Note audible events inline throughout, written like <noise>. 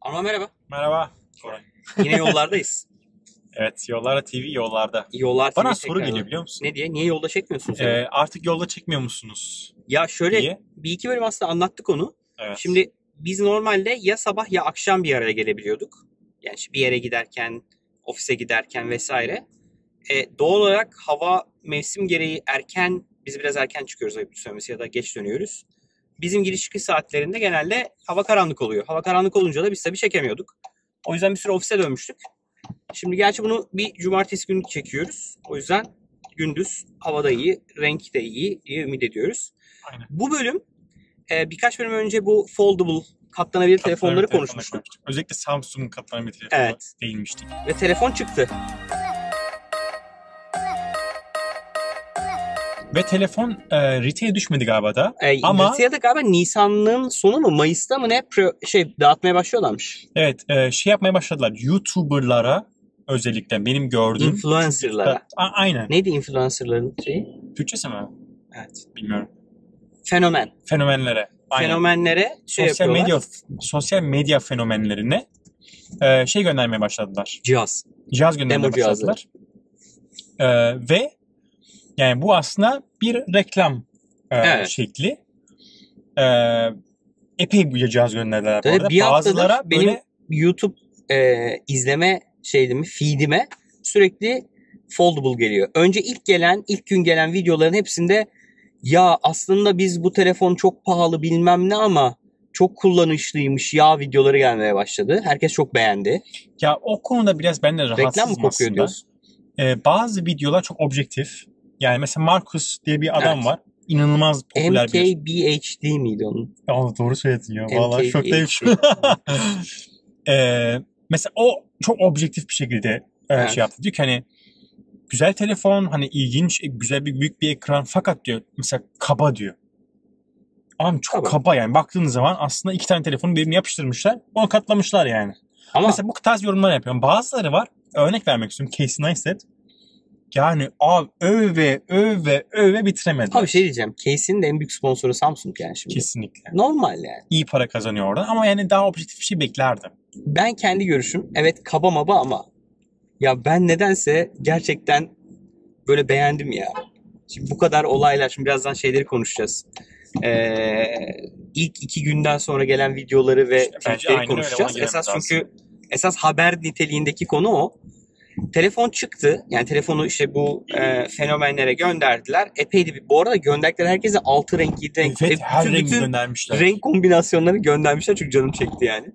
Arma merhaba. Merhaba. Koray. Yine yollardayız. <laughs> Evet, Yollarda TV yollarda. Yollar Bana TV soru tekrar- geliyor biliyor musun? Ne diye? Niye yolda çekmiyorsunuz? Ee, artık yolda çekmiyor musunuz? ya şöyle diye. bir iki bölüm aslında anlattık onu. Evet. Şimdi biz normalde ya sabah ya akşam bir araya gelebiliyorduk. Yani bir yere giderken, ofise giderken vesaire. E, doğal olarak hava mevsim gereği erken, biz biraz erken çıkıyoruz ayıp söylemesi ya da geç dönüyoruz. Bizim giriş çıkış saatlerinde genelde hava karanlık oluyor. Hava karanlık olunca da biz tabii çekemiyorduk. O yüzden bir süre ofise dönmüştük. Şimdi gerçi bunu bir cumartesi günü çekiyoruz. O yüzden gündüz havada iyi, renk de iyi diye ümit ediyoruz. Aynen. Bu bölüm e, birkaç bölüm önce bu foldable katlanabilir telefonları Telefonları konuşmuştuk. Özellikle Samsung'un katlanabilir telefonu Evet. değinmiştik. Ve telefon çıktı. Ve telefon e, retail'e düşmedi galiba da. E, Ama- Rusya'da galiba Nisan'ın sonu mu Mayıs'ta mı ne pro- şey dağıtmaya başlıyorlarmış. Evet, e, şey yapmaya başladılar. YouTuber'lara özellikle benim gördüğüm. Influencer'lara. A- aynen. Neydi influencer'ların şeyi? Türkçesi mi? Evet. Bilmiyorum. Fenomen. Fenomenlere. Aynen. Fenomenlere şey sosyal yapıyorlar. medya sosyal medya fenomenlerine e, şey göndermeye başladılar. Cihaz. Cihaz göndermeye Demo başladılar. E, ve yani bu aslında bir reklam e, Evet. şekli. E, epey bu cihaz gönderdiler bu Tabii arada. bir Bazılara benim böyle YouTube e, izleme şeyimi, feedime sürekli foldable geliyor. Önce ilk gelen, ilk gün gelen videoların hepsinde ya aslında biz bu telefon çok pahalı bilmem ne ama çok kullanışlıymış ya videoları gelmeye başladı. Herkes çok beğendi. ya o konuda biraz ben de Reklam mı rahatsızım kokuyor aslında. diyorsun? E, bazı videolar çok objektif. Yani mesela Marcus diye bir adam Evet. var. İnanılmaz popüler bir MKBHD miydi onun? Ya doğru söyledin ya. MKBHD. şoktayım şu. Ee, mesela o çok objektif bir şekilde e, Evet. şey yaptı. Diyor ki hani güzel telefon, hani ilginç, e, güzel bir büyük bir ekran fakat diyor mesela kaba diyor. Ama çok Kaba. kaba. yani. Baktığınız zaman aslında iki tane telefonu birbirine yapıştırmışlar. Onu katlamışlar yani. Ama Mesela bu tarz yorumlar yapıyorum. Bazıları var. Örnek vermek istiyorum. Casey Neistat. Yani abi öve öve öve bitiremedi. abi şey diyeceğim. Case'in de en büyük sponsoru Samsung yani şimdi. Kesinlikle. Normal yani. İyi para kazanıyor oradan ama yani daha objektif bir şey beklerdim. ben kendi görüşüm evet kaba maba ama ya ben nedense gerçekten böyle beğendim ya. Şimdi bu kadar olaylar şimdi birazdan şeyleri konuşacağız. Ee, ilk iki günden sonra gelen videoları ve İşte tweetleri konuşacağız. Esas çünkü esas haber niteliğindeki konu o. Telefon çıktı. Yani telefonu işte bu e, fenomenlere gönderdiler. Epeydi bir. Bu arada gönderdikleri herkese altı renk, yedi renk. Evet, e, her bütün- rengi bütün göndermişler. renk kombinasyonları göndermişler çünkü canım çekti yani.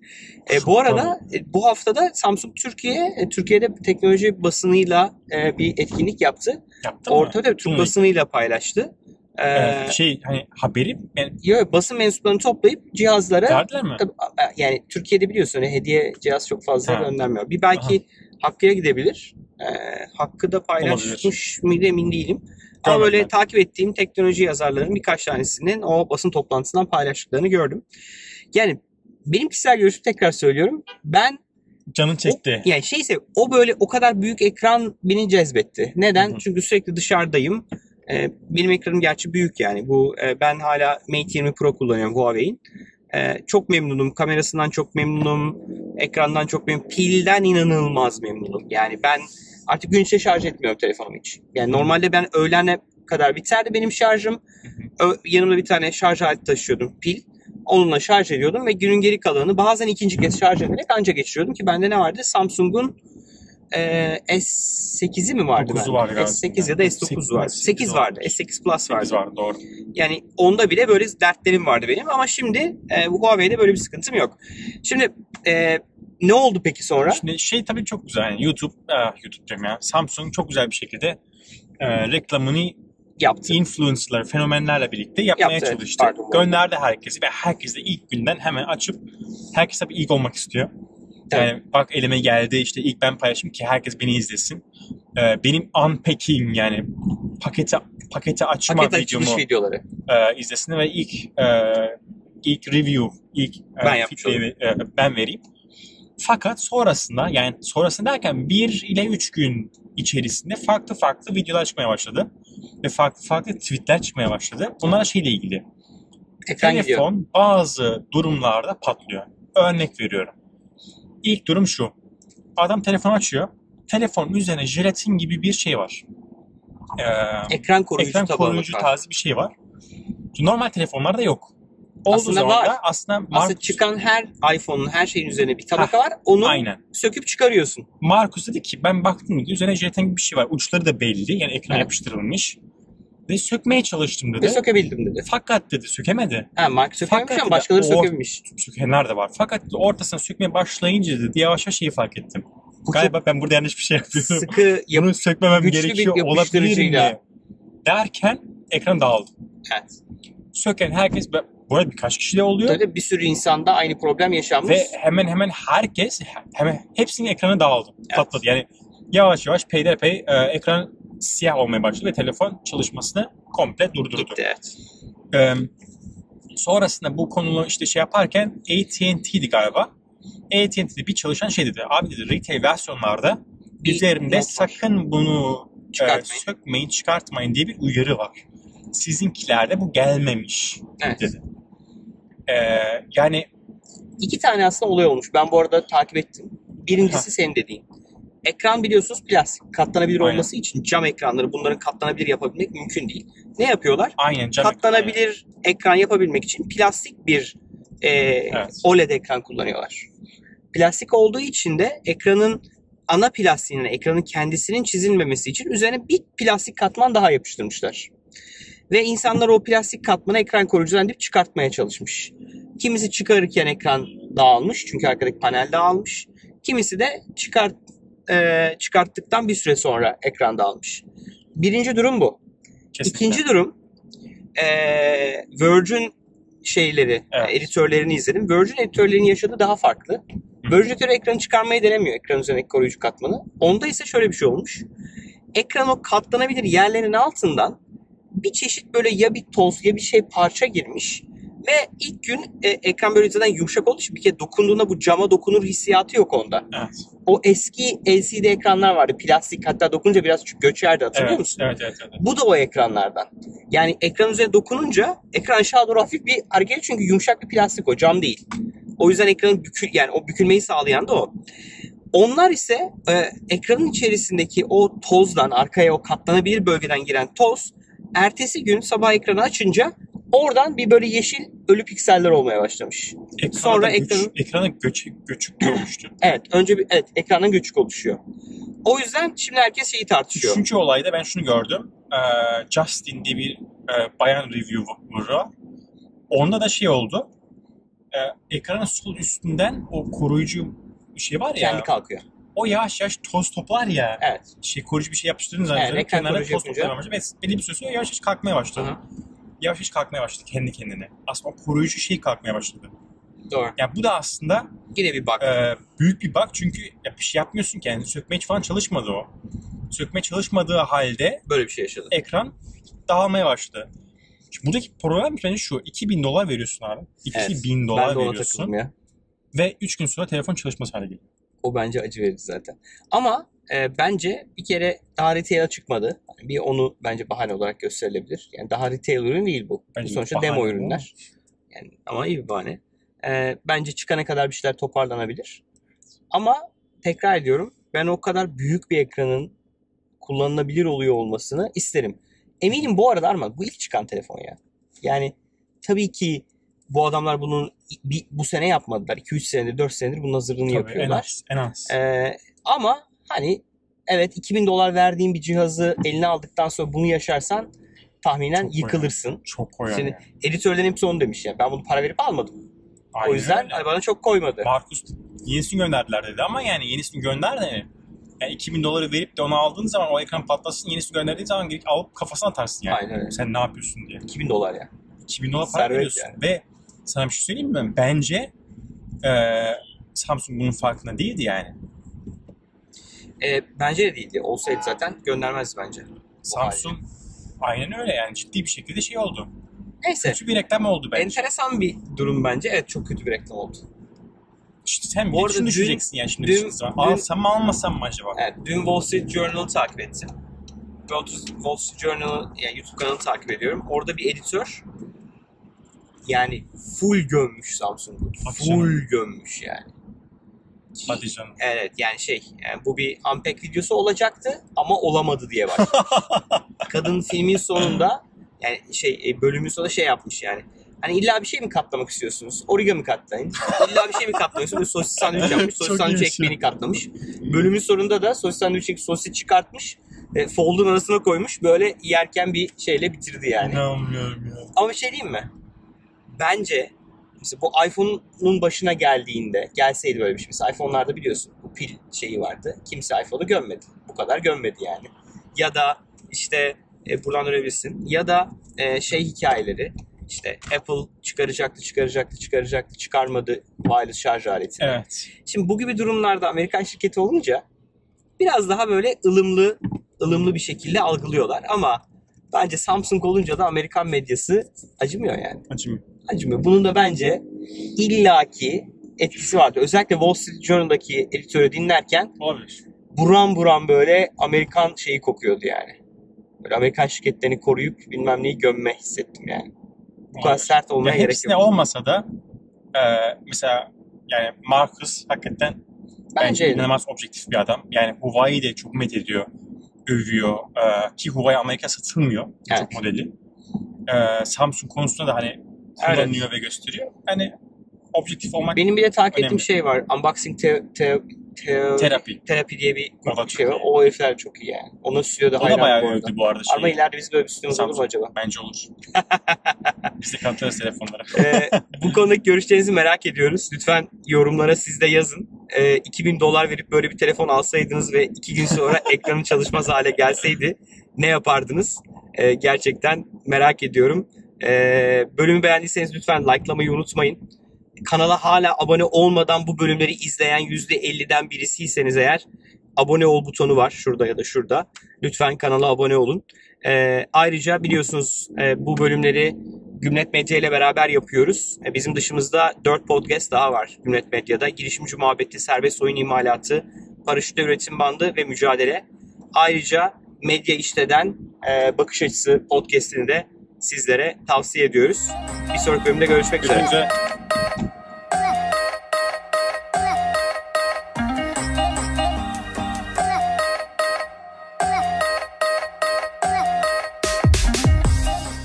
E, bu arada e, bu haftada Samsung Türkiye e, Türkiye'de teknoloji basınıyla e, bir etkinlik yaptı. Yaptı mı? Ortada Türk Bunu- basınıyla paylaştı. E, Evet, şey hani haberi yani yo, basın mensuplarını toplayıp cihazlara verdiler mi? tabii, yani Türkiye'de biliyorsun öyle hediye cihaz çok fazla Ha. göndermiyor. Bir belki Hakkı'ya gidebilir. E, Hakkı da paylaşmış mıydı emin değilim. Ama böyle ben. takip ettiğim teknoloji yazarlarının birkaç tanesinin o basın toplantısından paylaştıklarını gördüm. Yani benim kişisel görüşümü tekrar söylüyorum. Ben Canın çekti. yani şeyse o böyle o kadar büyük ekran beni cezbetti. Neden? Hı hı. Çünkü sürekli dışarıdayım. Ee, benim ekranım gerçi büyük yani. Bu e, ben hala Mate 20 Pro kullanıyorum Huawei'in. Ee, çok memnunum. Kamerasından çok memnunum. Ekrandan çok memnunum. Pilden inanılmaz memnunum. Yani ben artık gün içinde şarj etmiyorum telefonumu hiç. Yani normalde ben öğlene kadar biterdi benim şarjım. Yanımda bir tane şarj aleti taşıyordum pil. Onunla şarj ediyordum ve günün geri kalanını bazen ikinci kez şarj ederek anca geçiriyordum ki bende ne vardı? Samsung'un e, S8'i mi vardı 9'u bende? vardı galiba. S8 ya da S9 vardı. 8 vardı. S8 Plus vardı. Sekiz var doğru. Yani onda bile böyle dertlerim vardı benim ama şimdi e, bu Huawei'de böyle bir sıkıntım yok. Şimdi e, ne oldu peki sonra? Şimdi şey tabii çok güzel. Yani YouTube, ah, YouTube diyorum ya. Samsung çok güzel bir şekilde e, reklamını Yaptı. influencerlar, fenomenlerle birlikte yapmaya Yaptı, evet. çalıştı. Pardon. Gönderdi herkesi ve herkes de ilk günden hemen açıp herkes tabii ilk olmak istiyor. Yani bak elime geldi işte ilk ben paylaşayım ki herkes beni izlesin. Ee, benim unpacking yani paketi paketi açma Paket videomu videoları. e, izlesin ve ilk e, ilk review ilk e, Ben feedback'i, e, ben vereyim. Fakat sonrasında yani sonrasında derken bir ile üç gün içerisinde farklı farklı videolar çıkmaya başladı. Ve farklı farklı tweetler çıkmaya başladı. Bunlar şeyle ilgili. Ekran gidiyor. Telefon bazı durumlarda patlıyor. Örnek veriyorum. İlk durum şu. Adam telefon açıyor. Telefonun üzerine jelatin gibi bir şey var. Ee, Ekran koruyucu ekran koruyucu tarzı bir şey var. Normal telefonlarda yok. Aslında zaman var. da aslında Aslında Markus, çıkan her iPhone'un her şeyin üzerine bir tabaka var. Onu aynen. söküp çıkarıyorsun. Markus dedi ki ben baktım dedi üzerine jelatin gibi bir şey var. Uçları da belli. Yani ekrana Evet. yapıştırılmış. Ve sökmeye çalıştım dedi. Ve sökebildim dedi. Fakat dedi sökemedi. Ha Mark sökememiş Fakat ama başkaları o- sökebilmiş. Sökenler de var. Fakat dedi, ortasına sökmeye başlayınca dedi yavaş yavaş şeyi fark ettim. Bu Galiba ben burada yanlış bir şey yapıyorum. sıkı yap- Bunu sökmemem gerekiyor olabilir mi? Derken ekran dağıldı. Evet. Söken herkes, bu arada birkaç kişi de oluyor. Tabii bir sürü insanda aynı problem yaşanmış. Ve hemen hemen herkes, hemen hepsinin ekranı dağıldı. Patladı. Yani yavaş yavaş peyderpey e, ekran siyah olmaya başladı ve telefon çalışmasını komple durdurdu. Gitti evet. Ee, sonrasında bu konulu işte şey yaparken AT&T'di galiba. AT&T'de bir çalışan şey dedi. Abi dedi retail versiyonlarda Bir üzerinde sakın bunu e, Çıkartmayın. sökmeyin, çıkartmayın diye bir uyarı var. Sizinkilerde bu gelmemiş Evet. dedi. Ee, yani İki tane aslında olay olmuş. Ben bu arada takip ettim. Birincisi senin dediğin. Ekran biliyorsunuz plastik. Katlanabilir Aynen. olması için cam ekranları bunların katlanabilir yapabilmek mümkün değil. Ne yapıyorlar? aynen cam Katlanabilir ekran yapabilmek için plastik bir e, Evet. OLED ekran kullanıyorlar. Plastik olduğu için de ekranın ana plastiğine, ekranın kendisinin çizilmemesi için üzerine bir plastik katman daha yapıştırmışlar. Ve insanlar o plastik katmanı ekran koruyucudan deyip çıkartmaya çalışmış. Kimisi çıkarırken ekran dağılmış çünkü arkadaki panel dağılmış. Kimisi de çıkart e, çıkarttıktan bir süre sonra ekran dağılmış. Birinci durum bu. kesinlikle. İkinci durum eee Virgin şeyleri, Evet. editörlerini izledim. Virgin editörlerinin yaşadığı daha farklı. Virgin editörü ekranı çıkarmayı denemiyor ekran üzerindeki koruyucu katmanı. Onda ise şöyle bir şey olmuş. Ekran o katlanabilir yerlerin altından bir çeşit böyle ya bir toz ya bir şey parça girmiş. Ve ilk gün e, ekran böyle zaten yumuşak olduğu için bir kere dokunduğunda bu cama dokunur hissiyatı yok onda. Evet. O eski LCD ekranlar vardı plastik hatta dokununca biraz göçerdi hatırlıyor Evet, musun? evet, evet, evet. Bu da o ekranlardan. Yani ekran üzerine dokununca ekran aşağı doğru hafif bir hareket çünkü yumuşak bir plastik o cam değil. O yüzden ekranın bükül yani o bükülmeyi sağlayan da o. Onlar ise e, ekranın içerisindeki o tozdan arkaya o katlanabilir bölgeden giren toz ertesi gün sabah ekranı açınca oradan bir böyle yeşil ölü pikseller olmaya başlamış. Ekrana Sonra göç, ekranın- ekrana göç, göçük olmuştu. <clears throat> Evet önce bir evet ekrandan göçük oluşuyor. O yüzden şimdi herkes şeyi tartışıyor. Üçüncü olayda ben şunu gördüm. Ee, Justin diye bir e, bayan reviewer'ı. Onda da şey oldu. Ee, ekranın sol üstünden o koruyucu bir şey var ya. Kendi kalkıyor. O yavaş yavaş toz toplar ya. Evet. Şey koruyucu bir şey yapıştırdığınız zaman Evet, kenarına toz toplamaya başladı. Ve belli bir süre sonra yavaş yavaş kalkmaya başladı. Hı hı. Yavaş yavaş kalkmaya başladı kendi kendine. Aslında o koruyucu şey kalkmaya başladı. Doğru. Yani bu da aslında Yine bir bak. e, büyük bir bug çünkü ya bir şey yapmıyorsun ki. Yani sökmeye falan çalışmadı o. Sökmeye çalışmadığı halde Böyle bir şey yaşadı. ekran dağılmaya başladı. Şimdi buradaki problem bence şu. 2000 dolar veriyorsun abi. 2000 Evet, dolar ben de ona veriyorsun. ya. Ve 3 gün sonra telefon çalışmaz hale geliyor. O bence acı verici zaten. Ama e, bence bir kere daha retail'a çıkmadı. Bir onu bence bahane olarak gösterilebilir. Yani daha retail ürün değil bu. Bence bu sonuçta demo ürünler. Yani ama iyi bir bahane. E, bence çıkana kadar bir şeyler toparlanabilir. Ama tekrar ediyorum ben o kadar büyük bir ekranın kullanılabilir oluyor olmasını isterim. Eminim bu arada Arman bu ilk çıkan telefon ya. Yani tabii ki bu adamlar bunun bir, bu sene yapmadılar. 2-3 senedir 4 senedir bunun hazırlığını Tabii en yapıyorlar. az. En az. Ee, ama hani evet 2000 dolar verdiğin bir cihazı eline aldıktan sonra bunu yaşarsan tahminen Çok yıkılırsın. Çok koyar Senin- yani. Editörlerin hepsi onu demiş ya. Ben bunu para verip almadım. Aynen o yüzden öyle. hani bana çok koymadı. Markus yenisini gönderdiler dedi ama yani yenisini gönder de yani 2000 doları verip de onu aldığın zaman o ekran patlasın yenisini gönderdiğin zaman alıp kafasına atarsın yani. Aynen öyle. Sen ne yapıyorsun diye. 2000 dolar ya. 2000 dolar para Servet veriyorsun. yani. Ve sana bir şey söyleyeyim mi? Bence eee Samsung bunun farkında değildi yani. Ee, bence de değildi. Olsaydı zaten göndermezdi bence. Samsung aynen öyle yani ciddi bir şekilde şey oldu. Neyse. Kötü bir reklam oldu bence. Enteresan bir durum bence. Evet çok kötü bir reklam oldu. İşte sen bir dün- düşüneceksin yani şimdi dün- zaman. Alsam mı almasam mı acaba? Evet, dün Wall Street Journal'ı takip ettim. Wall Street Journal'ı yani YouTube kanalını takip ediyorum. Orada bir editör yani full gömmüş Samsung'u. Full canım. gömmüş yani. Hadi canım. Evet yani şey yani bu bir unpack videosu olacaktı ama olamadı diye başladı. <laughs> Kadın filmin sonunda yani şey e, bölümün sonunda şey yapmış yani. Hani illa bir şey mi katlamak istiyorsunuz? Origami katlayın. İlla bir şey mi katlamak istiyorsunuz? Sosis sandviç yapmış. Sosis sandviç ekmeğini katlamış. Bölümün sonunda da sosis sandviç sosis çıkartmış. E, fold'un arasına koymuş. Böyle yerken bir şeyle bitirdi yani. İnanmıyorum ya. Ama bir şey diyeyim mi? Bence mesela bu iPhone'un başına geldiğinde gelseydi böyle bir şey. Mesela iPhone'larda biliyorsun bu pil şeyi vardı. Kimse iPhone'u gömmedi. Bu kadar gömmedi yani. Ya da işte e, buradan görebilirsin. Ya da e, şey hikayeleri işte Apple çıkaracaktı, çıkaracaktı, çıkaracaktı, çıkarmadı wireless şarj aletini. Evet. Şimdi bu gibi durumlarda Amerikan şirketi olunca biraz daha böyle ılımlı ılımlı bir şekilde algılıyorlar ama bence Samsung olunca da Amerikan medyası acımıyor yani. Acım. Acımıyor. Bunun da bence illaki etkisi vardı. Özellikle Wall Street Journal'daki editörü dinlerken Olabilir. buram buram böyle Amerikan şeyi kokuyordu yani. Böyle Amerikan şirketlerini koruyup bilmem neyi gömme hissettim yani. Bu kadar sert olmaya Ya gerek yok. olmasa da e, mesela yani Marcus hakikaten bence Bence inanılmaz objektif bir adam. Yani Huawei'yi de çok met ediyor, övüyor. E, ki Huawei Amerika satılmıyor Evet. çok modeli. E, Samsung konusunda da hani kullanıyor ve gösteriyor. Hani objektif olmak Benim bir de takip ettiğim şey var. Unboxing te, te, te, terapi. terapi diye bir O da şey var. O herifler çok iyi yani. Onun stüdyoda O da hayran bayağı bu arada. övdü bu arada şeyi. Ama ileride biz böyle bir stüdyomuz olur mu acaba? Bence olur. <laughs> Biz de katlarız telefonlara. Ee, bu konudaki görüşlerinizi merak ediyoruz. Lütfen yorumlara siz de yazın. Ee, 2000 dolar verip böyle bir telefon alsaydınız ve iki gün sonra <laughs> ekranın çalışmaz hale gelseydi ne yapardınız? Ee, gerçekten merak ediyorum. Ee, bölümü beğendiyseniz lütfen likelamayı unutmayın. Kanala hala abone olmadan bu bölümleri izleyen %50'den birisiyseniz eğer abone ol butonu var şurada ya da şurada. Lütfen kanala abone olun. Ee, ayrıca biliyorsunuz e, bu bölümleri Gümlet Medya ile beraber yapıyoruz. E, Bizim dışımızda 4 podcast daha var Gümlet Medya'da. Girişimci muhabbeti, serbest oyun imalatı, paraşütle üretim bandı ve mücadele. Ayrıca Medya İşte'den e, Bakış Açısı podcastini de sizlere tavsiye ediyoruz. Bir sonraki bölümde görüşmek üzere. Görüşmek üzere.